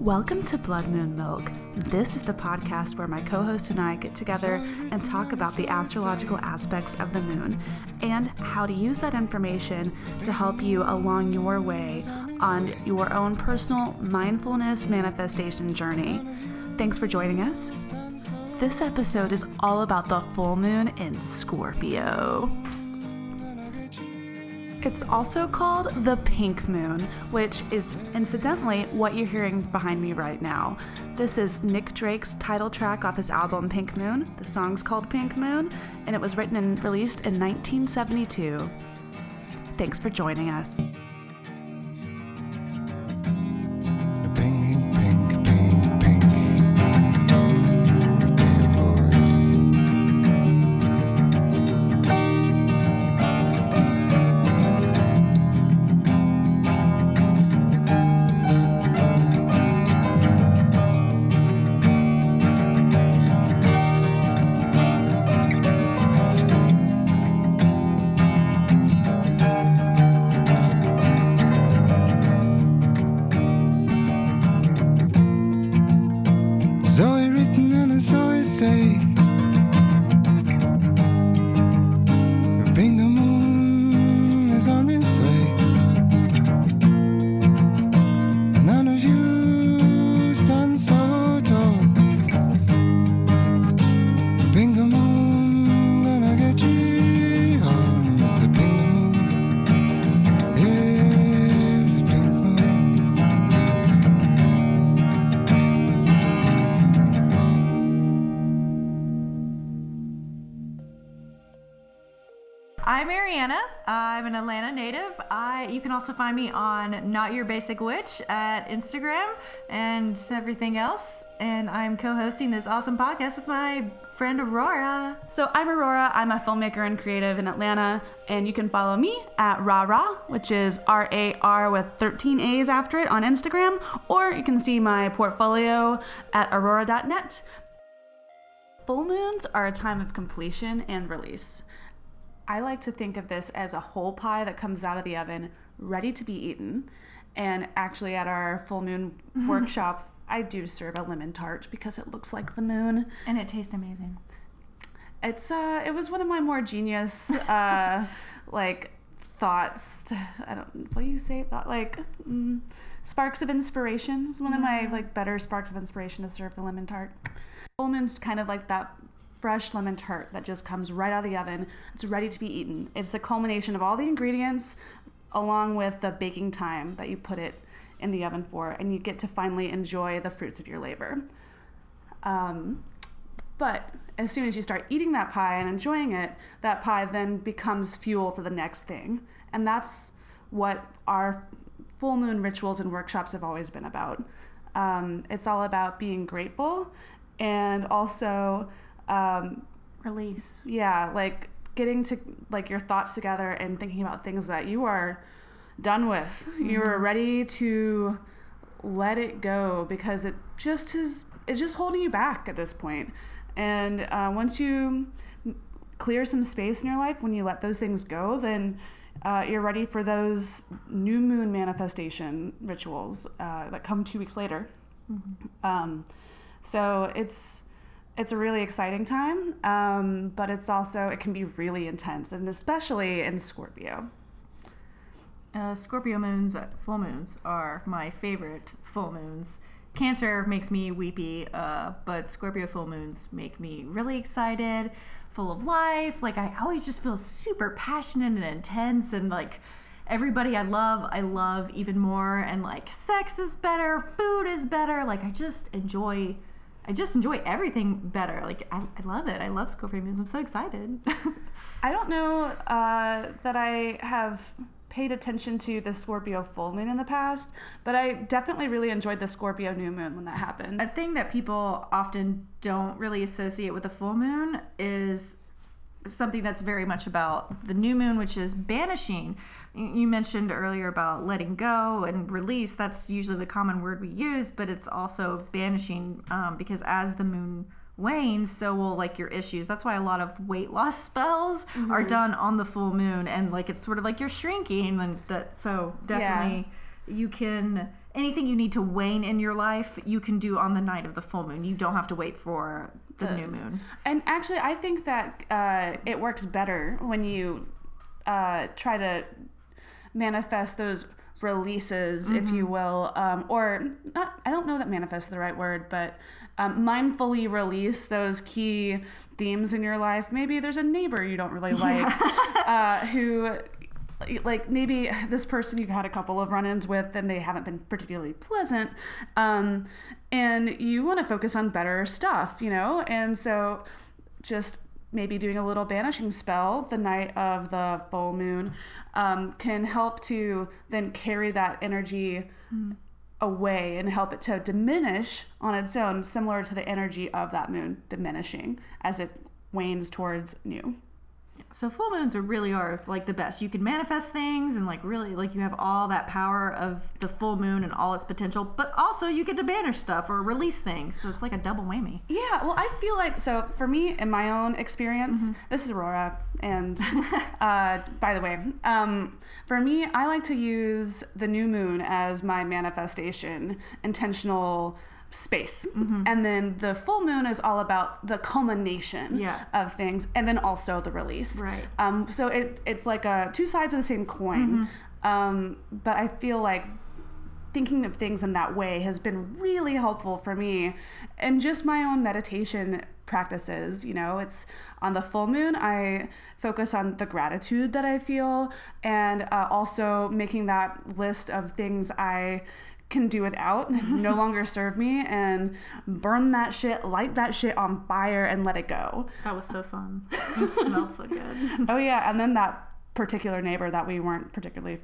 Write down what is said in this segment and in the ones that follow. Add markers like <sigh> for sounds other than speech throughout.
Welcome to Blood Moon Milk. This is the podcast where my co host and I get together and talk about the astrological aspects of the moon and how to use that information to help you along your way on your own personal mindfulness manifestation journey. Thanks for joining us. This episode is all about the full moon in Scorpio. It's also called the pink moon, which is incidentally what you're hearing behind me right now. This is Nick Drake's title track off his album Pink Moon. The song's called Pink Moon, and it was written and released in 1972. Thanks for joining us. An Atlanta native. I you can also find me on Not Your Basic Witch at Instagram and everything else. And I'm co-hosting this awesome podcast with my friend Aurora. So I'm Aurora. I'm a filmmaker and creative in Atlanta, and you can follow me at Ra Ra which is R A R with 13 A's after it on Instagram, or you can see my portfolio at aurora.net. Full moons are a time of completion and release. I like to think of this as a whole pie that comes out of the oven, ready to be eaten. And actually, at our full moon <laughs> workshop, I do serve a lemon tart because it looks like the moon. And it tastes amazing. It's uh, it was one of my more genius uh, <laughs> like thoughts. To, I don't. What do you say? Thought like mm, sparks of inspiration. It's one of my like better sparks of inspiration to serve the lemon tart. Full moon's kind of like that fresh lemon tart that just comes right out of the oven. It's ready to be eaten. It's the culmination of all the ingredients, along with the baking time that you put it in the oven for, and you get to finally enjoy the fruits of your labor. Um, but as soon as you start eating that pie and enjoying it, that pie then becomes fuel for the next thing. And that's what our full moon rituals and workshops have always been about. Um, it's all about being grateful and also, um, Release. yeah, like getting to like your thoughts together and thinking about things that you are done with. You're ready to let it go because it just is it's just holding you back at this point. And uh, once you clear some space in your life, when you let those things go, then uh, you're ready for those new moon manifestation rituals uh, that come two weeks later. Um, so it's it's a really exciting time, um, but it's also it can be really intense, and especially in Scorpio. Uh, Scorpio moons, uh, full moons, are my favorite full moons. Cancer makes me weepy, uh, but Scorpio full moons make me really excited, full of life. Like, I always just feel super passionate and intense, and like everybody I love, I love even more. And like, sex is better, food is better. Like, I just enjoy. I just enjoy everything better. Like I, I love it. I love Scorpio moons. I'm so excited. <laughs> I don't know uh, that I have paid attention to the Scorpio full moon in the past, but I definitely really enjoyed the Scorpio new moon when that happened. A thing that people often don't really associate with a full moon is something that's very much about the new moon, which is banishing. You mentioned earlier about letting go and release. That's usually the common word we use, but it's also banishing um, because as the moon wanes, so will like your issues. That's why a lot of weight loss <laughs> spells are done on the full moon, and like it's sort of like you're shrinking, and that so definitely you can anything you need to wane in your life, you can do on the night of the full moon. You don't have to wait for the, The- new moon. And actually, I think that uh, it works better when you uh, try to manifest those releases, if you will, um, or not. I don't know that manifest is the right word, but um, mindfully release those key themes in your life. Maybe there's a neighbor you don't really like <laughs> uh, who. Like maybe this person you've had a couple of run-ins with and they haven't been particularly pleasant, um, and you want to focus on better stuff, you know. And so, just maybe doing a little banishing spell the night of the full moon um, can help to then carry that energy away and help it to diminish on its own, similar to the energy of that moon diminishing as it wanes towards new. So full moons are really are like the best. You can manifest things and like really like you have all that power of the full moon and all its potential, but also you get to banish stuff or release things. So it's like a double whammy. Yeah, well, I feel like so for me, in my own experience, this is Aurora, and <laughs> uh, by the way, um, for me, I like to use the new moon as my manifestation, intentional space, and then the full moon is all about the culmination Yeah. of things, and then also the release. Right. Um, so it it's like a two sides of the same coin, um, but I feel like thinking of things in that way has been really helpful for me and just my own meditation practices you know it's on the full moon i focus on the gratitude that i feel and uh, also making that list of things i can do without <laughs> no longer serve me and burn that shit light that shit on fire and let it go That was so fun. It smelled so good. Oh yeah, and then that particular neighbor that we weren't particularly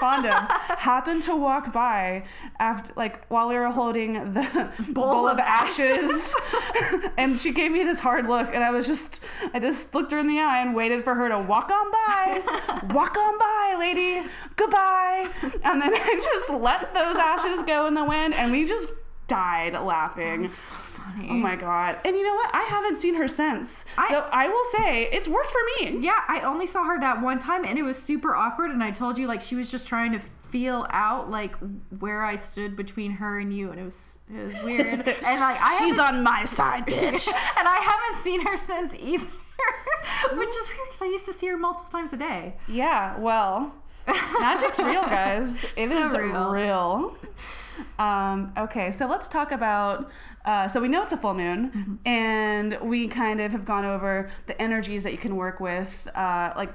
fond of <laughs> happened to walk by after like while we were holding the <laughs> bowl, of, of ashes. <laughs> and she gave me this hard look and I was just I just looked her in the eye and waited for her to walk on by. Walk on by lady. Goodbye. And then I just let those ashes go in the wind and we just died laughing funny. Oh my god. And you know what? I haven't seen her since. I- so I will say it's worked for me. Yeah, I only saw her that one time and it was super awkward and I told you like she was just trying to feel out like where I stood between her and you and it was it was weird. and like I <laughs> She's on my side, <laughs> bitch. and I haven't seen her since either. <laughs> Which is weird because I used to see her multiple times a day. yeah, well, magic's real, guys. It is So real. real. Um, okay, so let's talk about. Uh, so we know it's a full moon, and we kind of have gone over the energies that you can work with, uh, like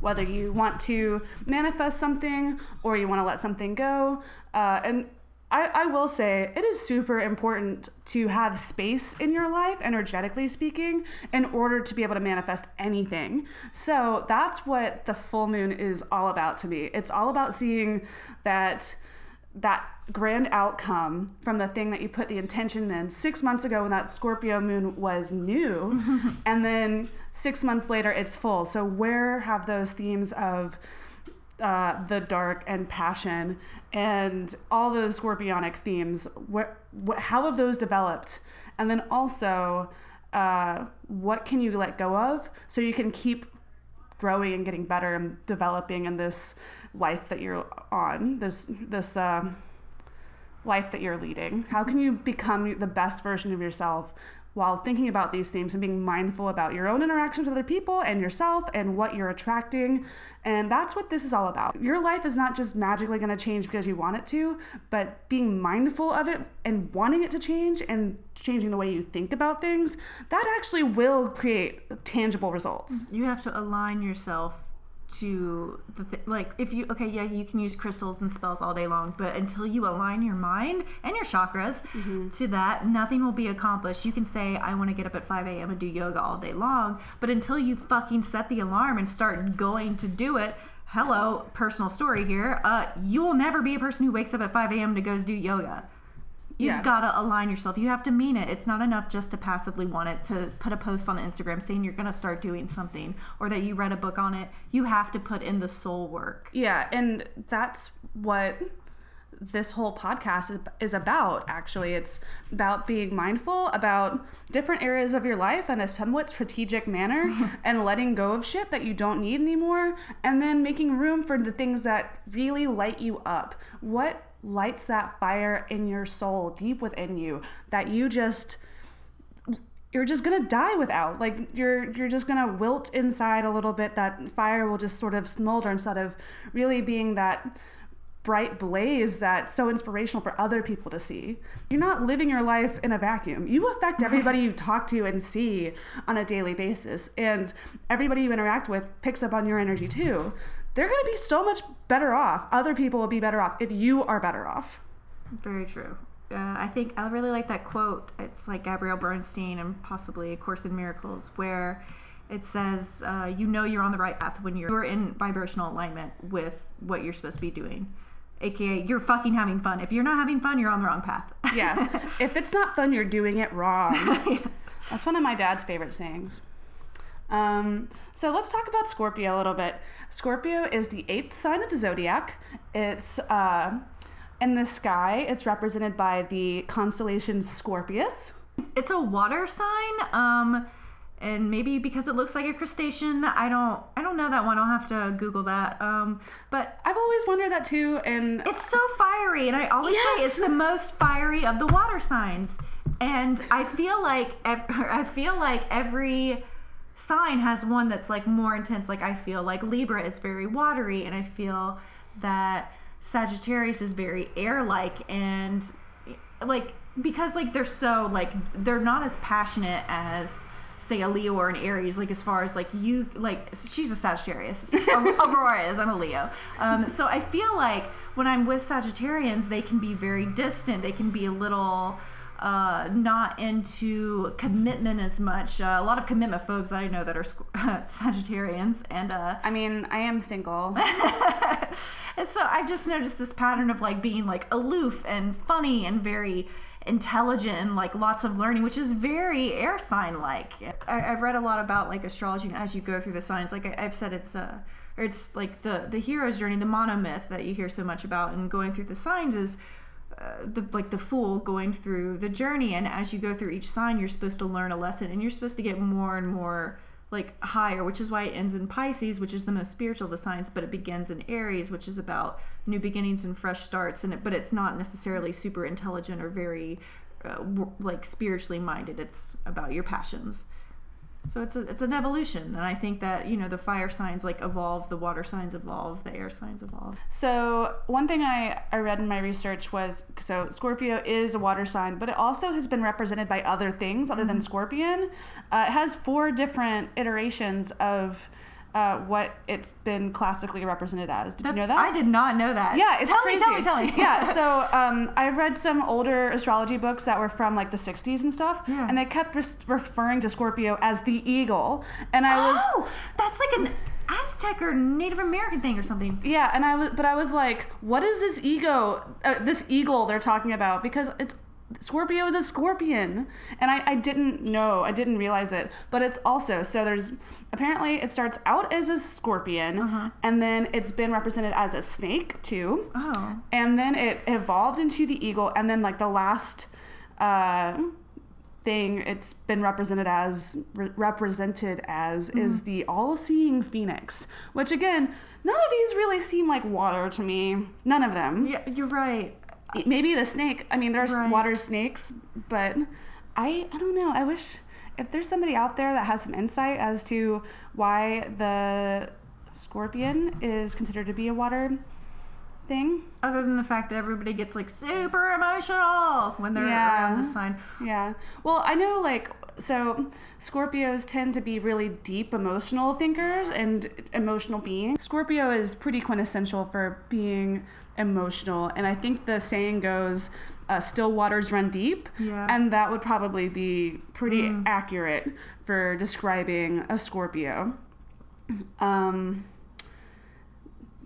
whether you want to manifest something or you want to let something go. Uh, and I, I will say it is super important to have space in your life, energetically speaking, in order to be able to manifest anything. So that's what the full moon is all about to me. It's all about seeing that that grand outcome from the thing that you put the intention in six months ago when that Scorpio moon was new, <laughs> and then six months later it's full. So where have those themes of uh, the dark and passion and all those scorpionic themes where wh- how have those developed and then also uh, what can you let go of so you can keep growing and getting better and developing in this life that you're on this this um, life that you're leading. How can you become the best version of yourself while thinking about these themes and being mindful about your own interactions with other people and yourself and what you're attracting? And that's what this is all about. Your life is not just magically going to change because you want it to but being mindful of it and wanting it to change and changing the way you think about things that actually will create tangible results. You have to align yourself to the th- like if you okay yeah you can use crystals and spells all day long but until you align your mind and your chakras to that nothing will be accomplished. You can say i want to get up at 5 a.m and do yoga all day long but until you fucking set the alarm and start going to do it hello personal story here uh, you will never be a person who wakes up at 5 a.m to goes do yoga You've Yeah. got to align yourself. You have to mean it. It's not enough just to passively want it to put a post on Instagram saying you're going to start doing something or that you read a book on it. You have to put in the soul work. Yeah, and that's what this whole podcast is, is about actually. It's about being mindful about different areas of your life in a somewhat strategic manner <laughs> and letting go of shit that you don't need anymore and then making room for the things that really light you up. What lights that fire in your soul deep within you that you just you're just gonna die without. Like you're you're just gonna wilt inside a little bit. That fire will just sort of smolder instead of really being that bright blaze that's so inspirational for other people to see. You're not living your life in a vacuum. You affect everybody you talk to and see on a daily basis and everybody you interact with picks up on your energy too they're gonna be so much better off other people will be better off if you are better off Very true. Uh, I think I really like that quote. It's like Gabrielle Bernstein and possibly A Course in Miracles, where it says, uh, "You know you're on the right path when you're, you're in vibrational alignment with what you're supposed to be doing." AKA, you're fucking having fun. If you're not having fun, you're on the wrong path. Yeah. <laughs> if it's not fun, you're doing it wrong. <laughs> That's one of my dad's favorite sayings. Um, so let's talk about Scorpio a little bit. Scorpio is the eighth sign of the zodiac. It's uh, in the sky. It's represented by the constellation Scorpius. it's a water sign. Um, and maybe because it looks like a crustacean, I don't, I don't know that one. I'll have to Google that. Um, but I've always wondered that too, and It's so fiery, and I always say it's the most fiery of the water signs. And I feel like ev- <laughs> I feel like every sign has one that's like more intense. Like I feel like Libra is very watery, and I feel that Sagittarius is very air-like, and like because like they're so like they're not as passionate as say a Leo or an Aries, like as far as like you like she's a Sagittarius. <laughs> Aurora is, I'm a Leo. Um, so I feel like when I'm with Sagittarians, they can be very distant. They can be a little uh, not into commitment as much. Uh, a lot of commitment phobes that I know that are <laughs> Sagittarians, and uh, I mean, I am single. <laughs> and so I've just noticed this pattern of like being like aloof and funny and very intelligent and like lots of learning, which is very air sign like. I've read a lot about like astrology and as you go through the signs. Like I, I've said, it's uh, or it's like the the hero's journey, the monomyth that you hear so much about, and going through the signs is. The like the fool going through the journey and as you go through each sign you're supposed to learn a lesson and you're supposed to get more and more like higher, which is why it ends in Pisces, which is the most spiritual of the signs, but it begins in Aries, which is about new beginnings and fresh starts. And it, but it's not necessarily super intelligent or very uh, like spiritually minded. It's about your passions. So it's a, it's an evolution, and I think that you know the fire signs like evolve, the water signs evolve, the air signs evolve. So one thing I, I read in my research was so Scorpio is a water sign, but it also has been represented by other things other than Scorpion. Uh, it has four different iterations of uh, what it's been classically represented as. Did you know that? I did not know that. Yeah, it's tell crazy. me, tell me, tell me. yeah, <laughs> so um, I've read some older astrology books that were from like the 60s and stuff, Yeah. and they kept res- referring to Scorpio as the eagle. And I was. oh, that's like an Aztec or Native American thing or something. Yeah, and I was, but I was like, what is this ego, uh, this eagle they're talking about? Because it's Scorpio is a scorpion, and I, I didn't know, I didn't realize it. But it's also so there's apparently it starts out as a scorpion, and then it's been represented as a snake too, Oh. and then it evolved into the eagle, and then like the last. Uh, thing it's been represented as re- represented as is the all-seeing phoenix which again none of these really seem like water to me none of them Yeah, you're right. Maybe the snake i mean there's Right. water snakes but i i don't know i wish if there's somebody out there that has some insight as to why the scorpion is considered to be a water thing Other than the fact that everybody gets like super emotional when they're Yeah. around this sign. Yeah. Well, I know like so Scorpios tend to be really deep emotional thinkers and emotional beings. Scorpio is pretty quintessential for being emotional and I think the saying goes uh, still waters run deep Yeah. and that would probably be pretty accurate for describing a Scorpio. Um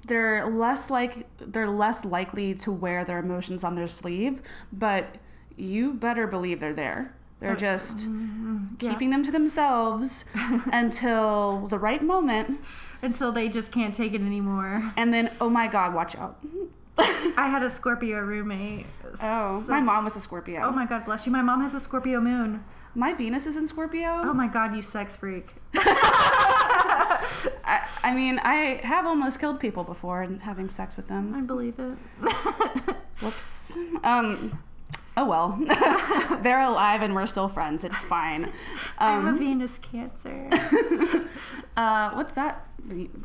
they're less like they're less likely to wear their emotions on their sleeve, but you better believe they're there. They're just mm, mm, mm, yeah. keeping them to themselves <laughs> until the right moment, Until they just can't take it anymore. and then oh my god, watch out. <laughs> I had a Scorpio roommate. Oh, So- my mom was a Scorpio. Oh my god, bless you. My mom has a Scorpio moon. my Venus is in Scorpio. Oh my god, you sex freak. <laughs> I, I mean, I have almost killed people before and having sex with them. I believe it. Whoops. Um, oh well. <laughs> They're alive and we're still friends. It's fine. I'm a Um, Venus Cancer. <laughs> uh, what's that?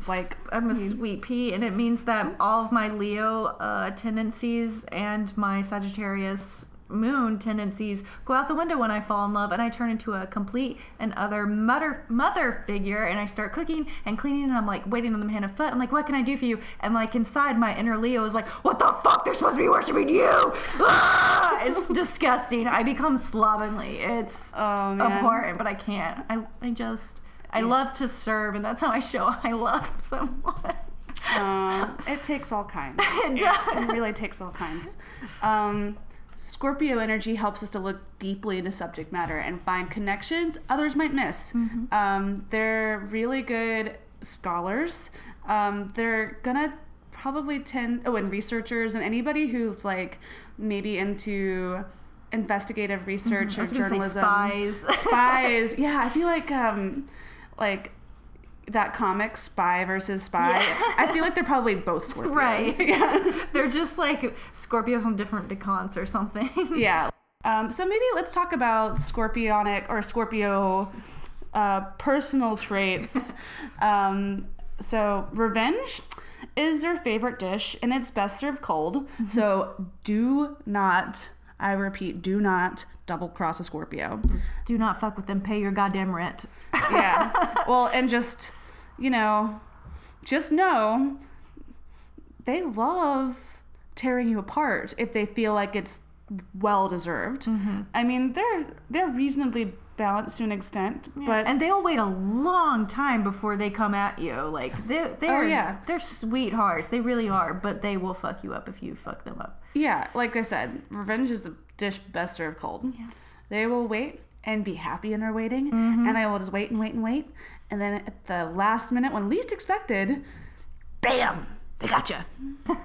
Like, I'm a sweet pea, and it means that all of my Leo uh, tendencies and my Sagittarius moon tendencies go out the window when I fall in love, and I turn into a complete and other mother mother figure, and I start cooking and cleaning, and I'm like waiting on them hand and foot. I'm like, what can I do for you? And like inside, my inner Leo is like, what the fuck? They're supposed to be worshiping you. Ah! It's <laughs> disgusting. I become slovenly. It's Oh, man. abhorrent, but I can't. I I just. I love to serve, and that's how I show <laughs> I love someone. uh, <laughs> it takes all kinds. It It does. really takes all kinds. Um, Scorpio energy helps us to look deeply into subject matter and find connections others might miss. Um, they're really good scholars. Um, they're gonna probably tend, oh, and researchers and anybody who's like maybe into investigative research was or journalism. spies. <laughs> Spies. Yeah, I feel like um, like that comic Spy versus Spy. Yeah. I feel like they're probably both Scorpios. <laughs> Right. <laughs> Yeah. <laughs> They're just like Scorpios on different decans or something. yeah. Um, so maybe let's talk about Scorpionic or Scorpio uh, personal traits. um, so revenge is their favorite dish and it's best served cold. So do not, I repeat, do not double cross a Scorpio. Do not fuck with them. Pay your goddamn rent. yeah. Well, and just, you know, just know they love tearing you apart if they feel like it's well deserved. Mm-hmm. I mean, they're they're reasonably balanced to an extent, but and they'll wait a long time before they come at you. Like they they're Oh, yeah. they're sweethearts. They really are, but they will fuck you up if you fuck them up. yeah, like I said, revenge is the dish best served cold. They will wait and be happy in their waiting, mm-hmm. and they will just wait and wait and wait, and then at the last minute, when least expected, bam, they gotcha. <laughs>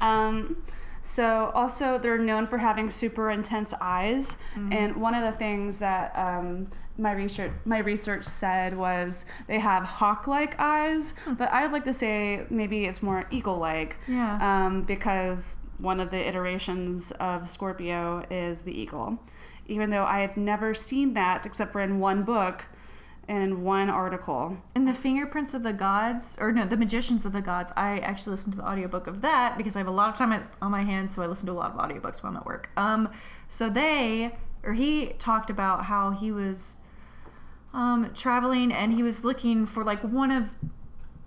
Um, so also they're known for having super intense eyes, and one of the things that um, my research my research said was they have hawk-like eyes, but I'd like to say maybe it's more eagle-like. Yeah. Um, because one of the iterations of Scorpio is the eagle, even though I have never seen that except for in one book in one article. In the fingerprints of the gods, or no, the magicians of the gods, I actually listened to the audiobook of that because I have a lot of time on my hands, so I listen to a lot of audiobooks while I'm at work. Um, so they, or he talked about how he was um, traveling and he was looking for like one of,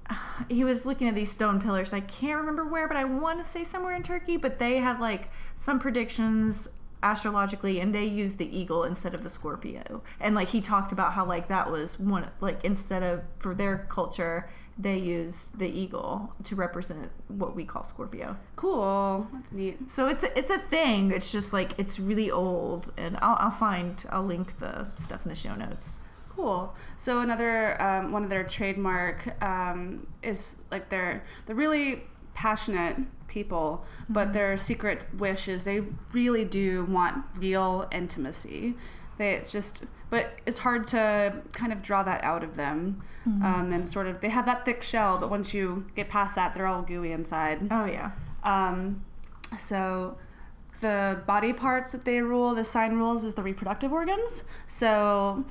<sighs> he was looking at these stone pillars. I can't remember where, but I want to say somewhere in Turkey, but they had like some predictions astrologically and they used the eagle instead of the scorpio. And like he talked about how like that was one like instead of for their culture they use the eagle to represent what we call scorpio. Cool, that's neat. so it's a, it's a thing. It's just like it's really old and i'll, I'll find i'll link the stuff in the show notes. Cool. So another um, one of their trademark um, is like they're they're really passionate people, but their secret wish is they really do want real intimacy. They it's just but it's hard to kind of draw that out of them, um, and sort of they have that thick shell, but once you get past that, they're all gooey inside. oh yeah Um, so the body parts that they rule, the sign rules, is the reproductive organs. So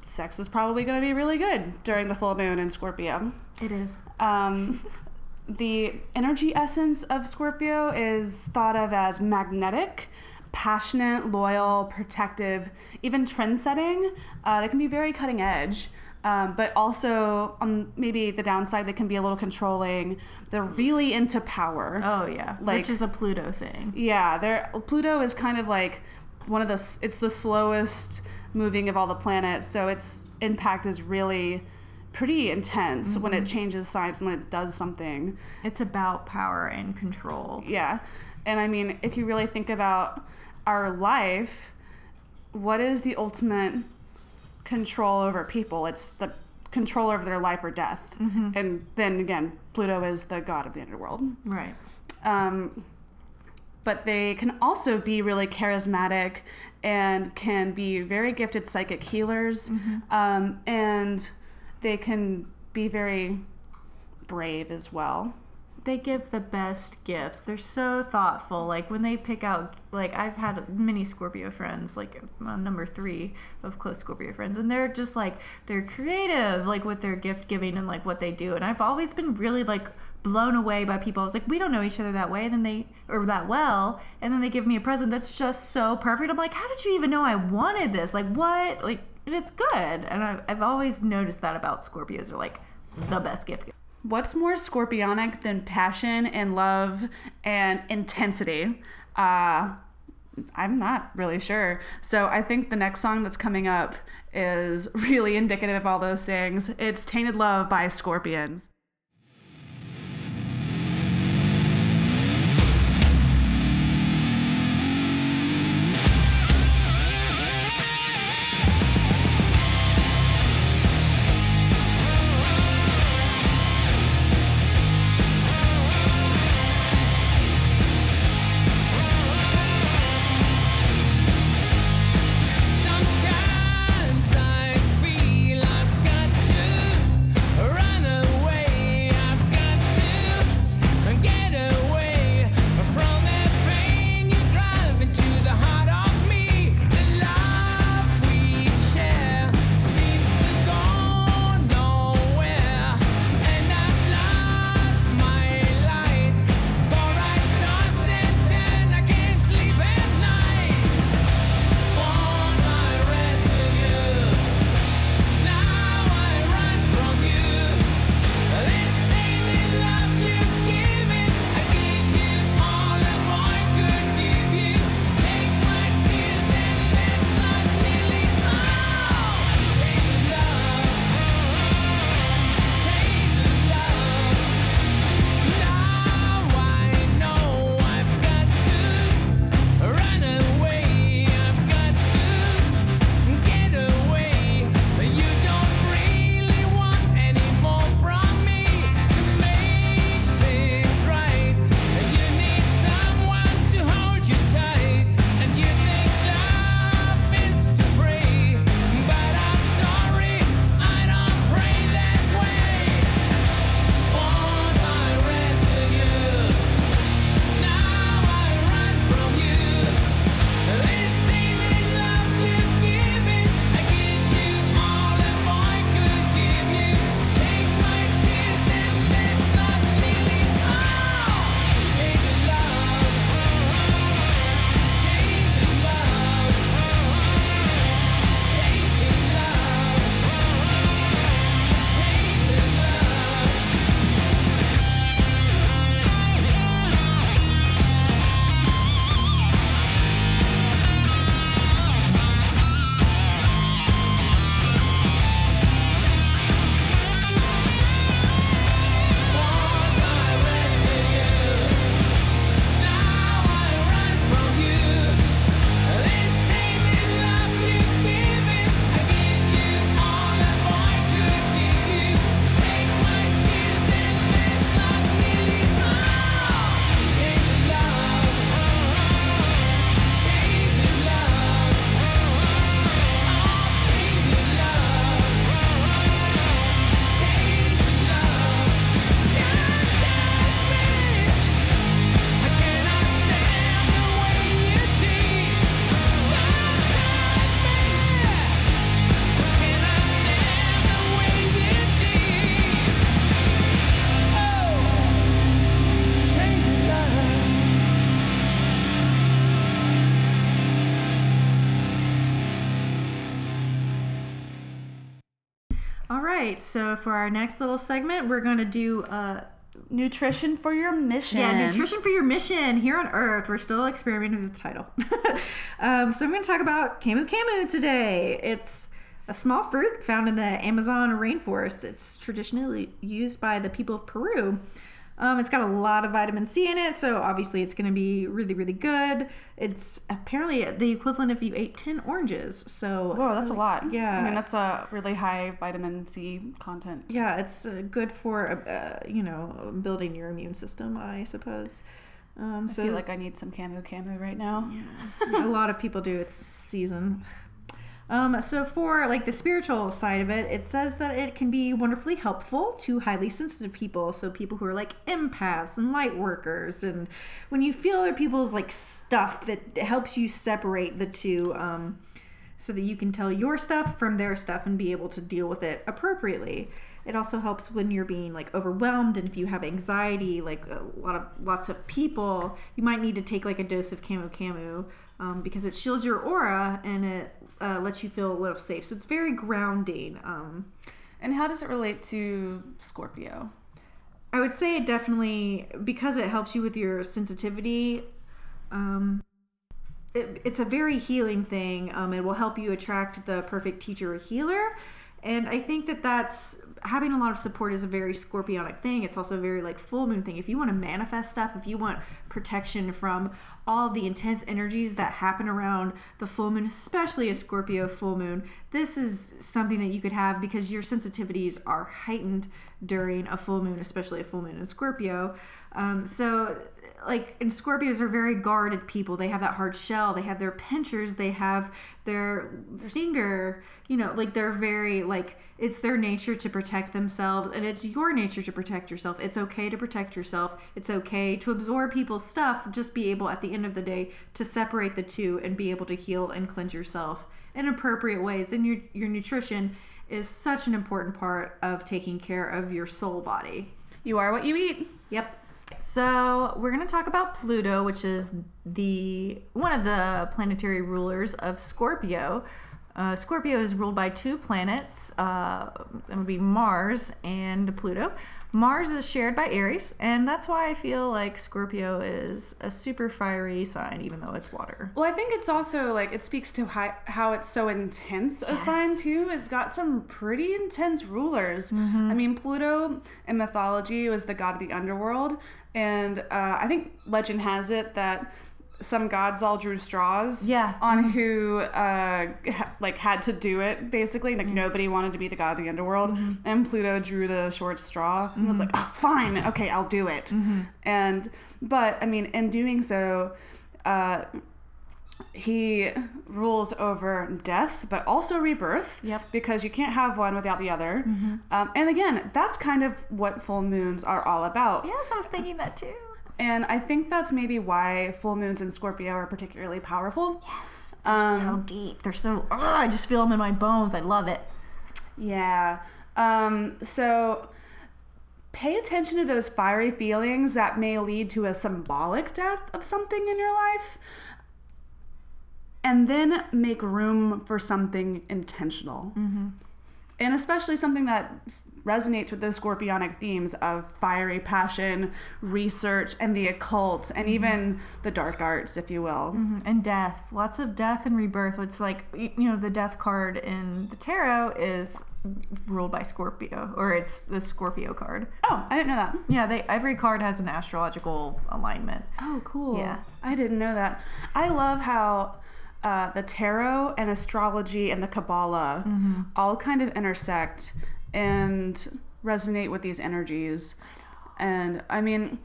sex is probably going to be really good during the full moon in Scorpio. it is Um, <laughs> the energy essence of Scorpio is thought of as magnetic, passionate, loyal, protective, even trend setting. Uh, they can be very cutting edge. Um, but also, on maybe the downside, they can be a little controlling. They're really into power. oh yeah Like- which is a pluto thing Yeah, there. Pluto is kind of like one of the. It's the slowest moving of all the planets, so its impact is really pretty intense when it changes signs when it does something. it's about power and control Yeah, and I mean, if you really think about our life, what is the ultimate control over people? It's the control over their life or death, and then again, Pluto is the god of the underworld. right Um, but they can also be really charismatic and can be very gifted psychic healers. Um, and they can be very brave as well. they give the best gifts. They're so thoughtful. Like when they pick out, like I've had many Scorpio friends, like uh, number three of close Scorpio friends, and they're just like they're creative, like with their gift giving and like what they do. And I've always been really like blown away by people. I was like, we don't know each other that way, and then they or that well, and then they give me a present that's just so perfect. I'm like, how did you even know I wanted this? Like what? Like and it's good. And I've, I've always noticed that about Scorpios are like the best gift. What's more scorpionic than passion and love and intensity? Uh, I'm not really sure. So I think the next song that's coming up is <laughs> really indicative of all those things. It's Tainted Love by Scorpions. So for our next little segment, we're going to do uh, Nutrition for your mission. yeah, nutrition for your mission here on Earth. We're still experimenting with the title. <laughs> um, so I'm going to talk about camu camu today. It's a small fruit found in the Amazon rainforest. It's traditionally used by the people of Peru. Um, it's got a lot of vitamin C in it, so obviously it's going to be really, really good. It's apparently the equivalent if you ate 10 oranges. So, Whoa, that's a lot. Yeah. I mean, that's a really high vitamin C content. yeah, it's uh, good for, uh, you know, building your immune system, I suppose. Um, I so, feel like I need some camu camu right now. Yeah. a lot of people do. It's season. Um, so for like the spiritual side of it, it says that it can be wonderfully helpful to highly sensitive people. So people who are like empaths and light workers, and when you feel other people's like stuff, that helps you separate the two, um, so that you can tell your stuff from their stuff and be able to deal with it appropriately. It also helps when you're being like overwhelmed and if you have anxiety, like a lot of lots of people, you might need to take like a dose of Camu Camu um, because it shields your aura and it uh, lets you feel a little safe. So it's very grounding. Um, And how does it relate to Scorpio? I would say it definitely because it helps you with your sensitivity. Um, it, it's a very healing thing. Um, it will help you attract the perfect teacher or healer, and I think that that's having a lot of support is a very scorpionic thing. It's also a very like full moon thing. If you want to manifest stuff, if you want protection from all of the intense energies that happen around the full moon, especially a Scorpio full moon, this is something that you could have because your sensitivities are heightened during a full moon, especially a full moon in Scorpio. Um, so, like, and Scorpios are very guarded people. They have that hard shell. They have their pinchers. They have their stinger. You know, like they're very like it's their nature to protect themselves, and it's your nature to protect yourself. It's okay to protect yourself. It's okay to absorb people's stuff. Just be able at the end of the day to separate the two and be able to heal and cleanse yourself in appropriate ways. And your your nutrition is such an important part of taking care of your soul body. You are what you eat. Yep. So we're going to talk about Pluto, which is the one of the planetary rulers of Scorpio. Uh, Scorpio is ruled by two planets. Uh, it would be Mars and Pluto. Mars is shared by Aries, and that's why I feel like Scorpio is a super fiery sign, even though it's water. Well, I think it's also like it speaks to how, how it's so intense a sign too. It's got some pretty intense rulers. I mean, Pluto in mythology was the god of the underworld, and uh, I think legend has it that some gods all drew straws Yeah. on who uh, ha- like had to do it basically. Like nobody wanted to be the god of the underworld. And pluto drew the short straw and was like oh, fine. Okay i'll do it. And but i mean in doing so uh, he rules over death but also rebirth Yep. because you can't have one without the other. Um, and again that's kind of what full moons are all about. Yes, I was thinking that too. And I think that's maybe why full moons in Scorpio are particularly powerful. Yes, they're Um, so deep. They're so. ugh, I just feel them in my bones. I love it. Yeah. Um, so pay attention to those fiery feelings that may lead to a symbolic death of something in your life. And then make room for something intentional. And especially something that resonates with those scorpionic themes of fiery passion, research, and the occult, and mm-hmm. even the dark arts, if you will. Mm-hmm. and death lots of death and rebirth it's like you know the death card in the tarot is ruled by scorpio or it's the scorpio card Oh, I didn't know that. yeah they every card has an astrological alignment Oh, cool. Yeah. I didn't know that. I love how uh, the tarot and astrology and the Kabbalah mm-hmm. all kind of intersect and resonate with these energies. And I mean,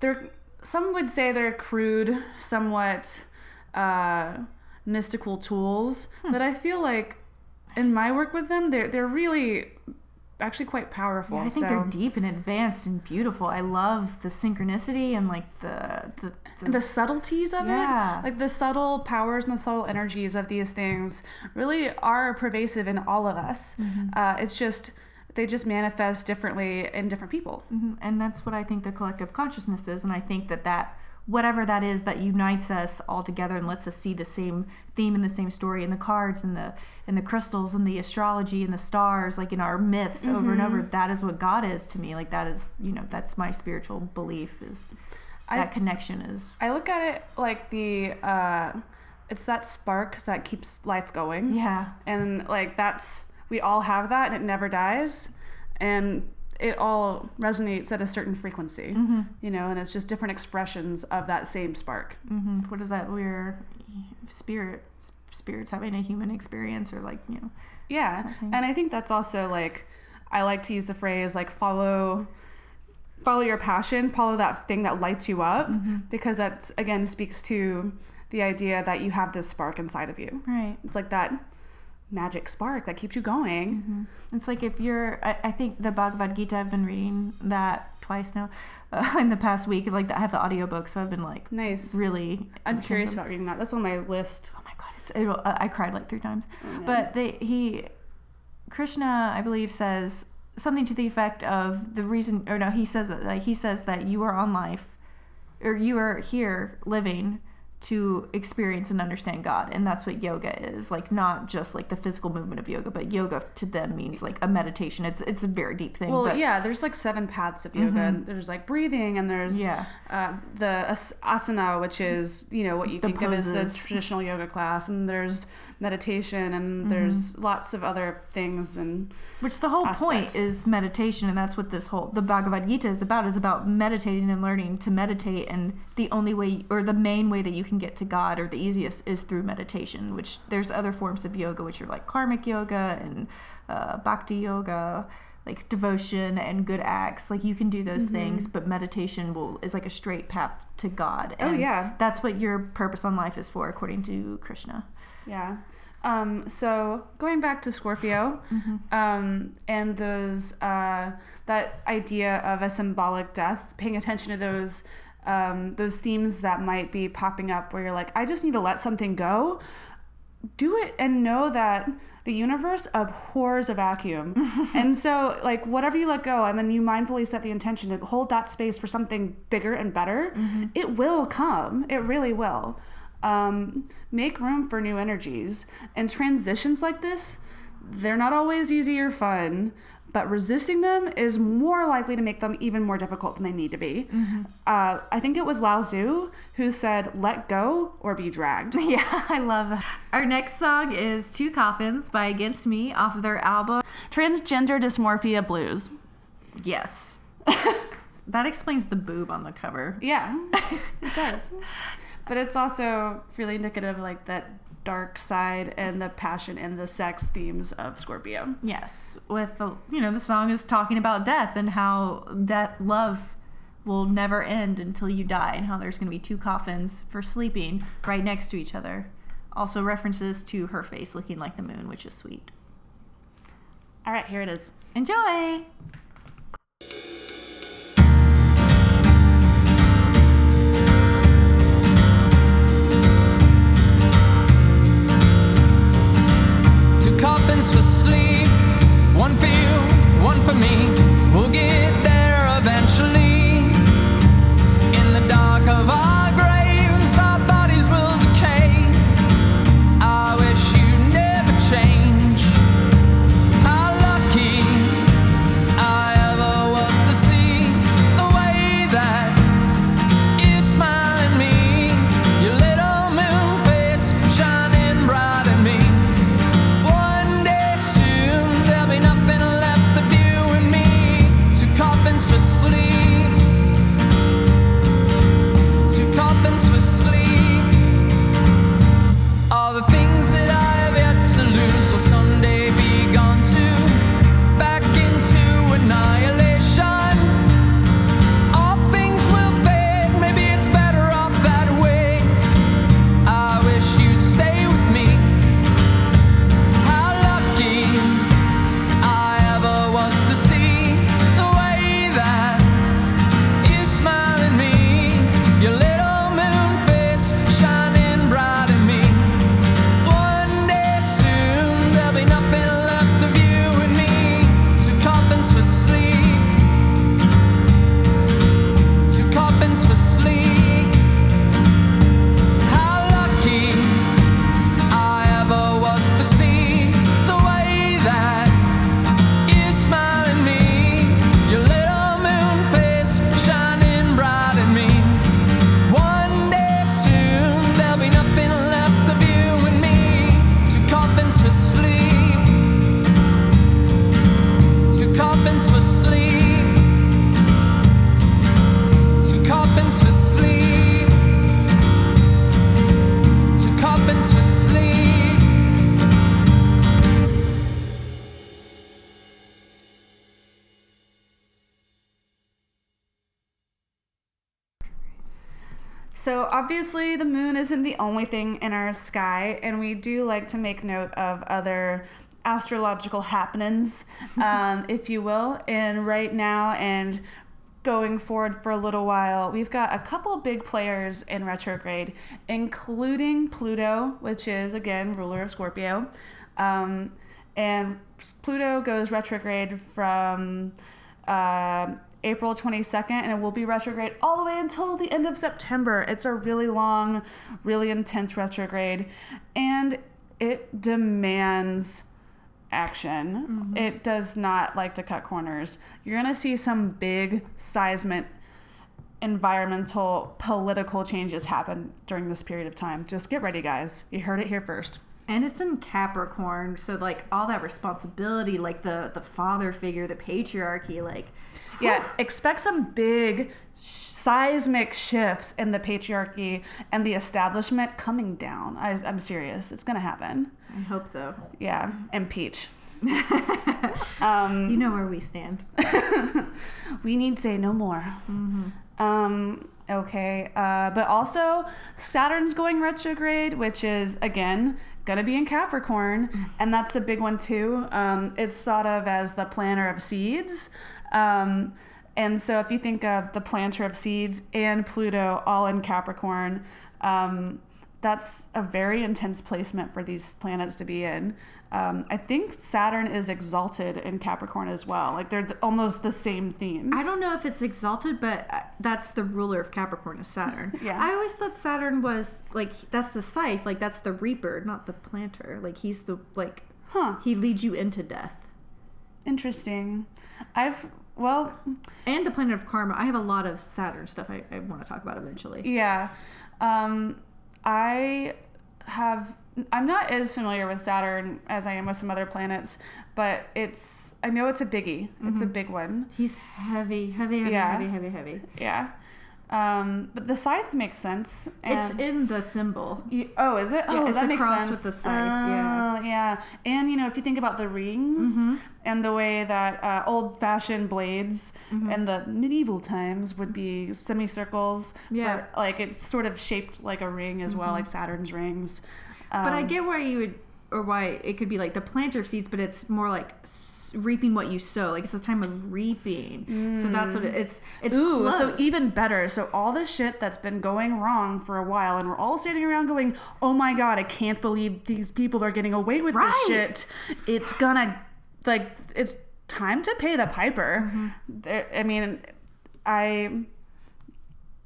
they're some would say they're crude, somewhat uh, mystical tools, but I feel like in my work with them, they're they're really actually quite powerful. i think so. they're deep and advanced and beautiful i love the synchronicity and like the the, the, the subtleties of Yeah. it like the subtle powers and the subtle energies of these things really are pervasive in all of us Mm-hmm. uh, it's just they just manifest differently in different people. Mhm. and that's what i think the collective consciousness is and i think that that whatever that is that unites us all together and lets us see the same theme and the same story in the cards and the and the crystals and the astrology and the stars like in our myths over and over that is what god is to me. Like that is you know that's my spiritual belief is that connection is i look at it like the uh, it's that spark that keeps life going. Yeah. And like that's we all have that and it never dies. And it all resonates at a certain frequency Mm-hmm. you know and it's just different expressions of that same spark. Hmm what is that we're spirit spirits having a human experience or like you know Yeah, and I think that's also like I like to use the phrase like follow follow your passion, follow that thing that lights you up because that again speaks to the idea that you have this spark inside of you. right. It's like that magic spark that keeps you going. It's like if you're, I, I think the Bhagavad Gita, I've been reading that twice now uh, <laughs> in the past week. Like I have the audiobook, so I've been like Nice. really. I'm curious about reading that. That's on my list. Oh my god, it's, it'll, uh, I cried like three times. But they, he, Krishna, I believe, says something to the effect of the reason, or no, he says that like he says that you are on life, or you are here living to experience and understand God, and that's what yoga is. Like not just like the physical movement of yoga, but yoga to them means like a meditation. It's it's a very deep thing. Well, but yeah, there's like seven paths of yoga. And there's like breathing, and there's Yeah. uh, the as- asana, which is you know what you The think of as the traditional yoga class, and there's meditation, and there's lots of other things, and Which the whole point is meditation, and that's what this whole the Bhagavad Gita is about. Is about meditating and learning to meditate, and the only way or the main way that you can get to God, or the easiest, is through meditation. Which there's other forms of yoga, which are like karmic yoga and uh, bhakti yoga, like devotion and good acts. Like you can do those Mm-hmm. things, but meditation will is like a straight path to God. Oh, And yeah. that's what your purpose on life is for, according to Krishna. Yeah. Um, so going back to Scorpio, um, and those uh, that idea of a symbolic death, paying attention to those um, those themes that might be popping up, where you're like, I just need to let something go. Do it and know that the universe abhors a vacuum, <laughs> and so like whatever you let go, and then you mindfully set the intention to hold that space for something bigger and better. It will come. It really will um, make room for new energies. And transitions like this, they're not always easy or fun, but resisting them is more likely to make them even more difficult than they need to be. Uh, I think it was Lao Tzu who said, let go or be dragged. <laughs> Yeah, I love that. Our next song is Two Coffins by Against Me off of their album. Transgender dysmorphia blues. Yes. <laughs> that explains the boob on the cover. Yeah, it does. <laughs> But it's also really indicative like that dark side and the passion and the sex themes of Scorpio. Yes, with the you know the song is talking about death and how death love will never end until you die and how there's going to be two coffins for sleeping right next to each other. Also references to her face looking like the moon, which is sweet. All right, here it is. Enjoy. Obviously the moon isn't the only thing in our sky, and we do like to make note of other astrological happenings, <laughs> um, if you will. And right now, and going forward for a little while, we've got a couple big players in retrograde, including Pluto, which is again ruler of Scorpio. Um, and Pluto goes retrograde from uh, April 22nd, and it will be retrograde all the way until the end of September. It's a really long, really intense retrograde, and it demands action. Mm-hmm. It does not like to cut corners. You're going to see some big seismic environmental political changes happen during this period of time. Just get ready, guys. You heard it here first. And it's in Capricorn, so like all that responsibility, like the the father figure, the patriarchy, like Yeah, expect some big seismic shifts in the patriarchy and the establishment coming down. I, I'm serious. It's going to happen. I hope so. Yeah, impeach. <laughs> You know where we stand. <laughs> We need to say no more. Um, okay, uh, but also Saturn's going retrograde, which is again gonna be in Capricorn, and that's a big one too. Um, it's thought of as the planter of seeds. Um, and so if you think of the planter of seeds and Pluto all in Capricorn, um, that's a very intense placement for these planets to be in. Um, I think Saturn is exalted in Capricorn as well. Like they're th- almost the same themes. I don't know if it's exalted, but uh, that's the ruler of Capricorn is Saturn. <laughs> Yeah. I always thought Saturn was like that's the scythe, like that's the reaper, not the planter. Like he's the like Huh. he leads you into death. Interesting. I've well, And the planet of karma. I have a lot of Saturn stuff I, I want to talk about eventually. yeah. Um, I have. I'm not as familiar with Saturn as I am with some other planets, but it's. I know it's a biggie. It's a big one. He's heavy, heavy, heavy, Yeah. heavy, heavy, heavy. Yeah. Um, but the scythe makes sense. It's in the symbol. You- oh, is it? Oh, it's that a makes cross sense. with the scythe, yeah. Oh, yeah. And you know, if you think about the rings Mm-hmm. and the way that uh, old-fashioned blades Mm-hmm. in the medieval times would be semicircles, Yeah. for- like it's sort of shaped like a ring as well, like Saturn's rings. Um, But I get why you would, or why it could be like the planter of seeds, but it's more like reaping what you sow. Like it's a time of reaping. So that's what it, it's. It's Ooh, so even better. So all the shit that's been going wrong for a while, and we're all standing around going, "Oh my god, I can't believe these people are getting away with Right. this shit." It's gonna, like, it's time to pay the piper. Mm-hmm. There- I mean, I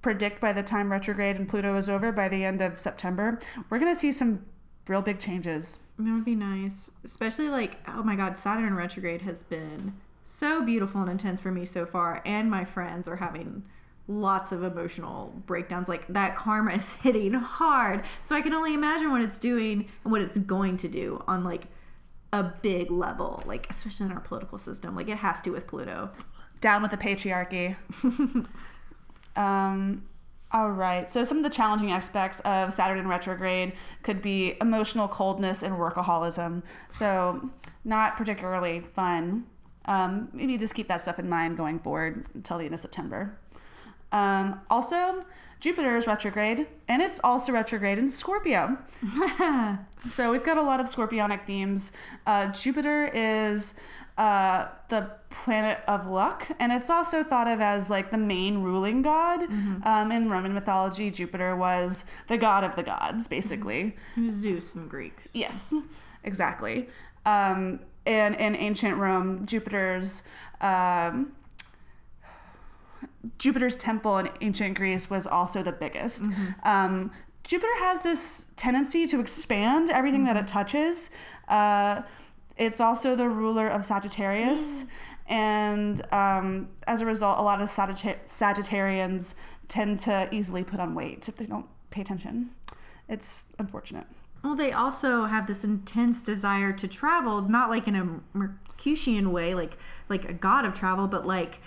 predict by the time retrograde and Pluto is over, by the end of September, we're gonna see some real big changes. That would be nice. Especially like, oh my god, Saturn retrograde has been so beautiful and intense for me so far, and my friends are having lots of emotional breakdowns. Like that karma <laughs> is hitting hard. So I can only imagine what it's doing and what it's going to do on like a big level, like especially in our political system. Like it has to with Pluto. down with the patriarchy. <laughs> um, all right. So some of the challenging aspects of Saturn in retrograde could be emotional coldness and workaholism. So not particularly fun. Um, maybe just keep that stuff in mind going forward until the end of September. Um, also, Jupiter is retrograde, and it's also retrograde in Scorpio. <laughs> So we've got a lot of scorpionic themes. Uh, Jupiter is uh, the planet of luck, and it's also thought of as like the main ruling god. Um, in Roman mythology, Jupiter was the god of the gods, basically. Zeus in Greek. Yes, <laughs> exactly. Um, and in ancient Rome, Jupiter's um, Jupiter's temple in ancient Greece was also the biggest. Um, Jupiter has this tendency to expand everything that it touches. Uh, it's also the ruler of Sagittarius. And um, as a result, a lot of Sagitta- Sagittarians tend to easily put on weight if they don't pay attention. It's unfortunate. Well, they also have this intense desire to travel, not like in a Mercutian way, like like a god of travel, but like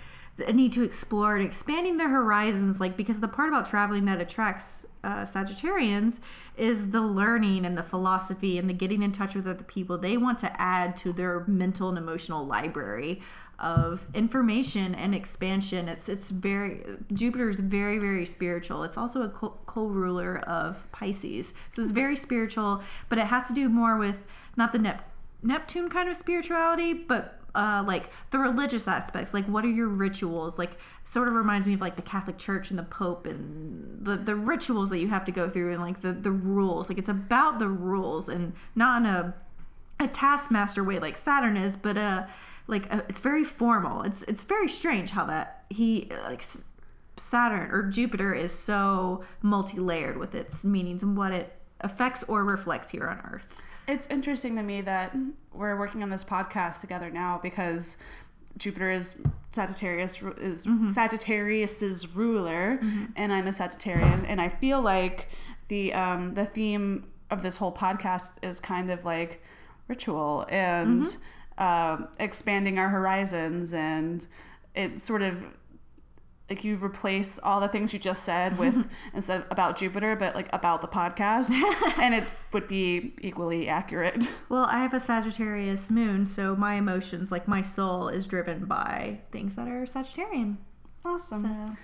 a need to explore and expanding their horizons. Like because the part about traveling that attracts uh, Sagittarians is the learning and the philosophy and the getting in touch with other people. They want to add to their mental and emotional library of information and expansion. It's it's very Jupiter is very very spiritual. It's also a co- co-ruler of Pisces, so it's very spiritual. But it has to do more with not the Nep- Neptune kind of spirituality, but uh, like the religious aspects. Like what are your rituals? Like sort of reminds me of like the Catholic Church and the Pope and the the rituals that you have to go through and like the the rules. Like it's about the rules and not in a a taskmaster way like Saturn is, but uh like uh it's very formal. It's it's very strange how that he like Saturn or Jupiter is so multi-layered with its meanings and what it affects or reflects here on Earth. It's interesting to me that we're working on this podcast together now because Jupiter is Sagittarius is Sagittarius's ruler, and I'm a Sagittarian, and I feel like the um, the theme of this whole podcast is kind of like ritual and um, expanding our horizons, and it sort of like you replace all the things you just said with <laughs> instead of about Jupiter, but like about the podcast, <laughs> and it would be equally accurate. <laughs> Well, I have a Sagittarius moon, so my emotions, like my soul, is driven by things that are Sagittarian. Awesome. So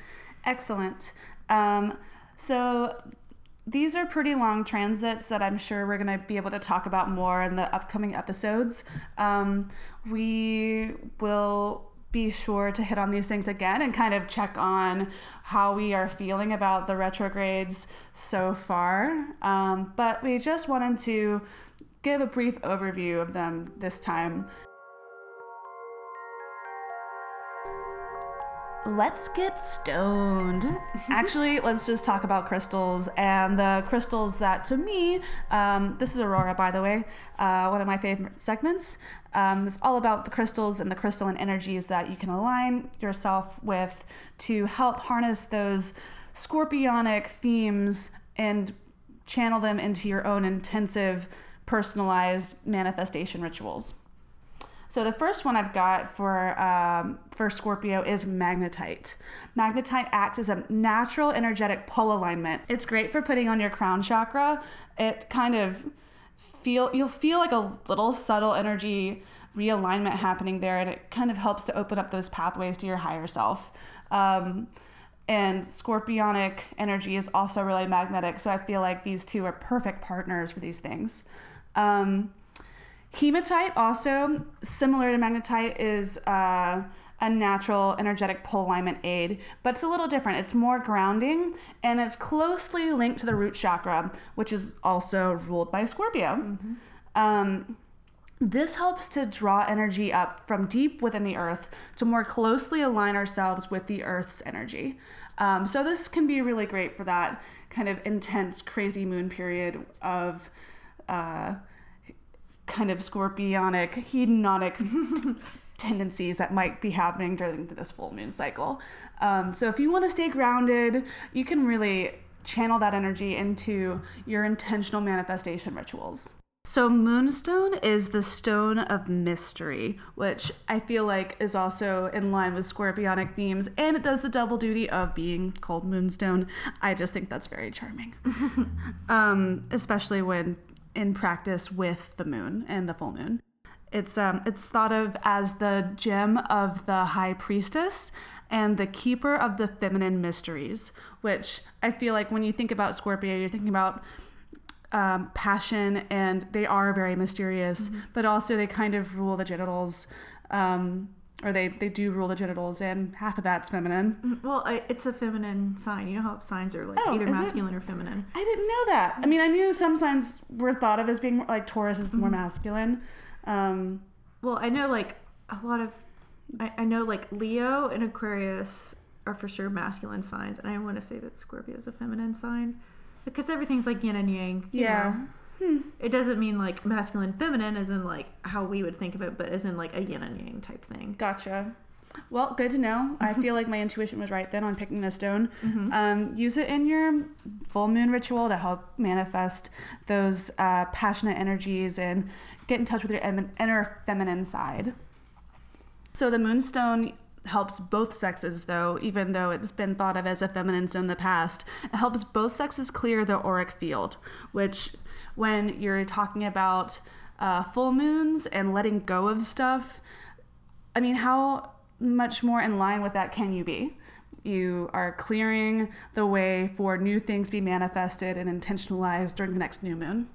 Excellent. Um, so these are pretty long transits that I'm sure we're going to be able to talk about more in the upcoming episodes. Um, we will be sure to hit on these things again and kind of check on how we are feeling about the retrogrades so far. Um, but we just wanted to give a brief overview of them this time. Let's get stoned. <laughs> Actually, let's just talk about crystals and the crystals that, to me, um, this is Aurora, by the way, uh, one of my favorite segments. Um, it's all about the crystals and the crystalline energies that you can align yourself with to help harness those scorpionic themes and channel them into your own intensive, personalized manifestation rituals. So the first one I've got for um, for Scorpio is magnetite. Magnetite acts as a natural energetic pole alignment. It's great for putting on your crown chakra. It kind of feel you'll feel like a little subtle energy realignment happening there, and it kind of helps to open up those pathways to your higher self. Um, and scorpionic energy is also really magnetic, so I feel like these two are perfect partners for these things. Um, Hematite, also similar to magnetite, is uh, a natural energetic pole alignment aid, but it's a little different. It's more grounding and it's closely linked to the root chakra, which is also ruled by Scorpio. Um, this helps to draw energy up from deep within the earth to more closely align ourselves with the earth's energy. Um, so, this can be really great for that kind of intense, crazy moon period of. Uh, kind of scorpionic, hedonic <laughs> tendencies that might be happening during this full moon cycle. Um, so if you want to stay grounded, you can really channel that energy into your intentional manifestation rituals. So, Moonstone is the stone of mystery, which I feel like is also in line with scorpionic themes, and it does the double duty of being called Moonstone. I just think that's very charming, <laughs> um, especially when in practice with the moon and the full moon. It's um, it's thought of as the gem of the high priestess and the keeper of the feminine mysteries, which I feel like when you think about Scorpio, you're thinking about um, passion, and they are very mysterious, but also they kind of rule the genitals, um, or they, they do rule the genitals, and half of that's feminine. Well, I, it's a feminine sign. You know how signs are like Oh, either is it? masculine or feminine. I didn't know that. I mean, I knew some signs were thought of as being more, like Taurus is more masculine. Um, Well, I know like a lot of, I, I know like Leo and Aquarius are for sure masculine signs, and I want to say that Scorpio is a feminine sign because everything's like yin and yang. you Yeah. know. It doesn't mean like masculine, feminine, as in like how we would think of it, but as in like a yin and yang type thing. Gotcha. Well, good to know. I <laughs> feel like my intuition was right then on picking the stone. Um, use it in your full moon ritual to help manifest those uh, passionate energies and get in touch with your em- inner feminine side. So the moonstone helps both sexes though even though it's been thought of as a feminine stone in the past it helps both sexes clear the auric field which when you're talking about uh, full moons and letting go of stuff. I mean how much more in line with that can you be? You are clearing the way for new things to be manifested and intentionalized during the next new moon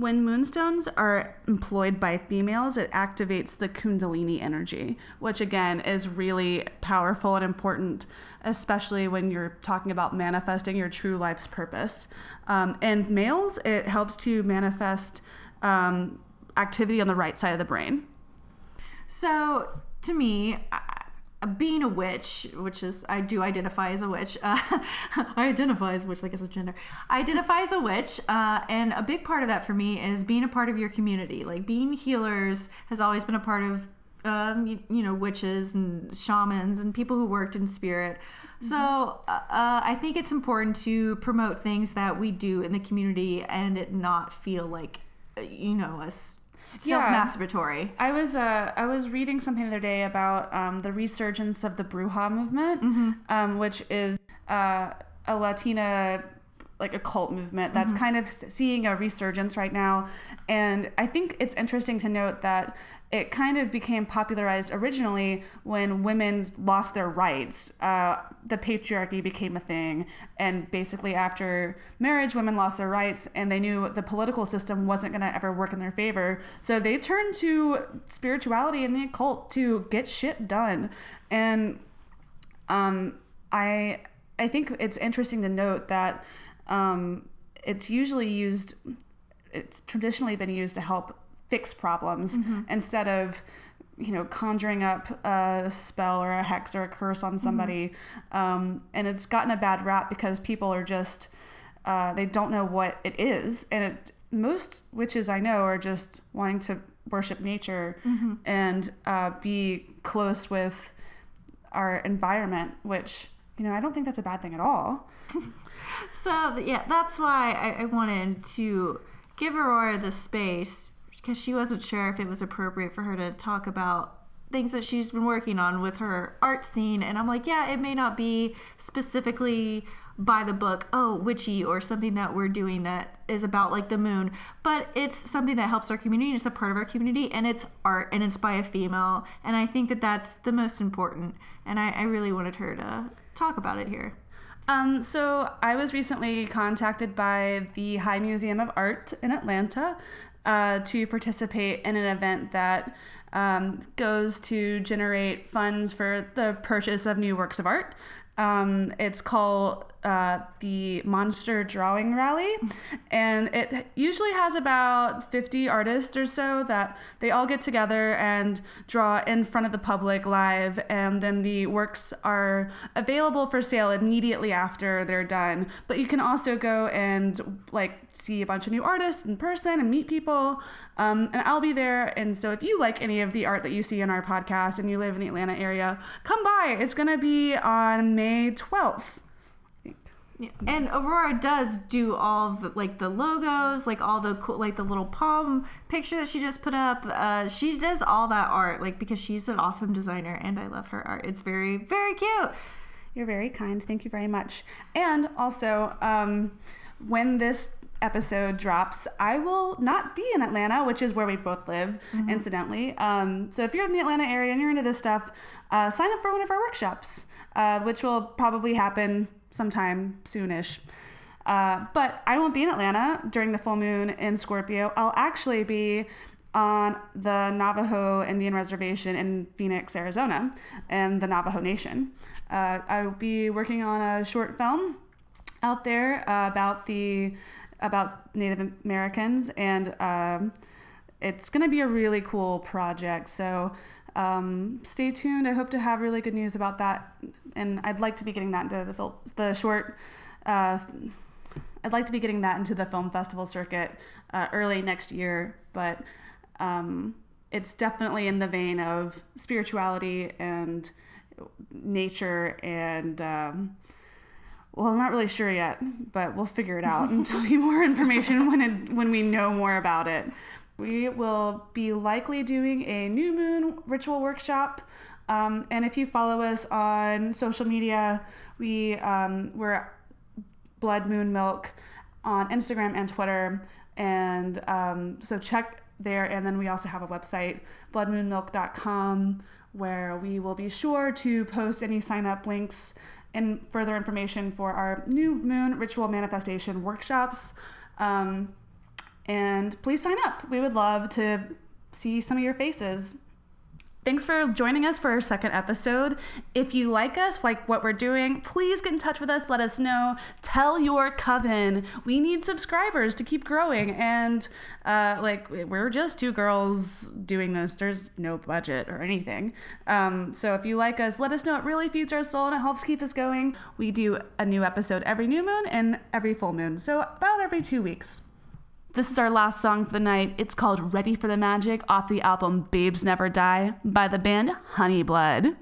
when moonstones are employed by females, it activates the Kundalini energy, which again is really powerful and important, especially when you're talking about manifesting your true life's purpose. Um, and males, it helps to manifest um, activity on the right side of the brain. So to me, being a witch, which is I do identify as a witch. Uh, <laughs> I identify as a witch, like as a gender. I identify as a witch, uh, and a big part of that for me is being a part of your community. Like being healers has always been a part of. Um, you, you know, witches and shamans and people who worked in spirit. So uh, uh, I think it's important to promote things that we do in the community and it not feel like, uh, you know, us. Self-masturbatory. I was uh, I was reading something the other day about um, the resurgence of the Bruja movement, um, which is uh, a Latina like a cult movement that's kind of seeing a resurgence right now. And I think it's interesting to note that it kind of became popularized originally when women lost their rights. Uh, the patriarchy became a thing, and basically after marriage, women lost their rights, and they knew the political system wasn't going to ever work in their favor. So they turned to spirituality and the occult to get shit done. And um, I I think it's interesting to note that um, it's usually used. It's traditionally been used to help fix problems instead of you know conjuring up a spell or a hex or a curse on somebody. Um, and it's gotten a bad rap because people are just uh, they don't know what it is, and it, most witches I know are just wanting to worship nature and uh, be close with our environment, which you know I don't think that's a bad thing at all. <laughs> So yeah, that's why I, I wanted to give Aurora the space because she wasn't sure if it was appropriate for her to talk about things that she's been working on with her art scene. And I'm like, yeah, it may not be specifically by the book, oh, witchy, or something that we're doing that is about like the moon, but it's something that helps our community. It's a part of our community, and it's art, and it's by a female. And I think that that's the most important. And I, I really wanted her to talk about it here. Um, so I was recently contacted by the High Museum of Art in Atlanta uh, to participate in an event that um, goes to generate funds for the purchase of new works of art. Um, it's called uh, the Monster Drawing Rally, and it usually has about 50 artists or so that they all get together and draw in front of the public live, and then the works are available for sale immediately after they're done. But you can also go and like see a bunch of new artists in person and meet people. Um, and I'll be there. And so if you like any of the art that you see in our podcast and you live in the Atlanta area, come by. It's gonna be on May 12th. Yeah. And Aurora does do all the like the logos, like all the cool, like the little palm picture that she just put up. Uh, she does all that art, like because she's an awesome designer, and I love her art. It's very, very cute. You're very kind. Thank you very much. And also, um, when this episode drops, I will not be in Atlanta, which is where we both live, incidentally. Um, so if you're in the Atlanta area and you're into this stuff, uh, sign up for one of our workshops, uh, which will probably happen sometime soonish. Uh, but I won't be in Atlanta during the full moon in Scorpio. I'll actually be on the Navajo Indian Reservation in Phoenix, Arizona, and the Navajo Nation. Uh, I will be working on a short film out there uh, about the about Native Americans, and um, it's going to be a really cool project. So um, stay tuned. I hope to have really good news about that, and I'd like to be getting that into the fil- the short. Uh, I'd like to be getting that into the film festival circuit uh, early next year, but um, it's definitely in the vein of spirituality and nature and. Um, well, I'm not really sure yet, but we'll figure it out and <laughs> tell you more information when it, when we know more about it. We will be likely doing a new moon ritual workshop. Um, and if you follow us on social media, we um, we're Blood Moon Milk on Instagram and Twitter. And um, so check there. And then we also have a website, bloodmoonmilk.com, where we will be sure to post any sign up links and further information for our new moon ritual manifestation workshops. Um, and please sign up. We would love to see some of your faces. Thanks for joining us for our second episode. If you like us, like what we're doing, please get in touch with us. Let us know. Tell your coven. We need subscribers to keep growing. And uh, like, we're just two girls doing this. There's no budget or anything. Um, so if you like us, let us know. It really feeds our soul and it helps keep us going. We do a new episode every new moon and every full moon. So about every two weeks. This is our last song for the night. It's called Ready for the Magic off the album Babes Never Die by the band Honeyblood.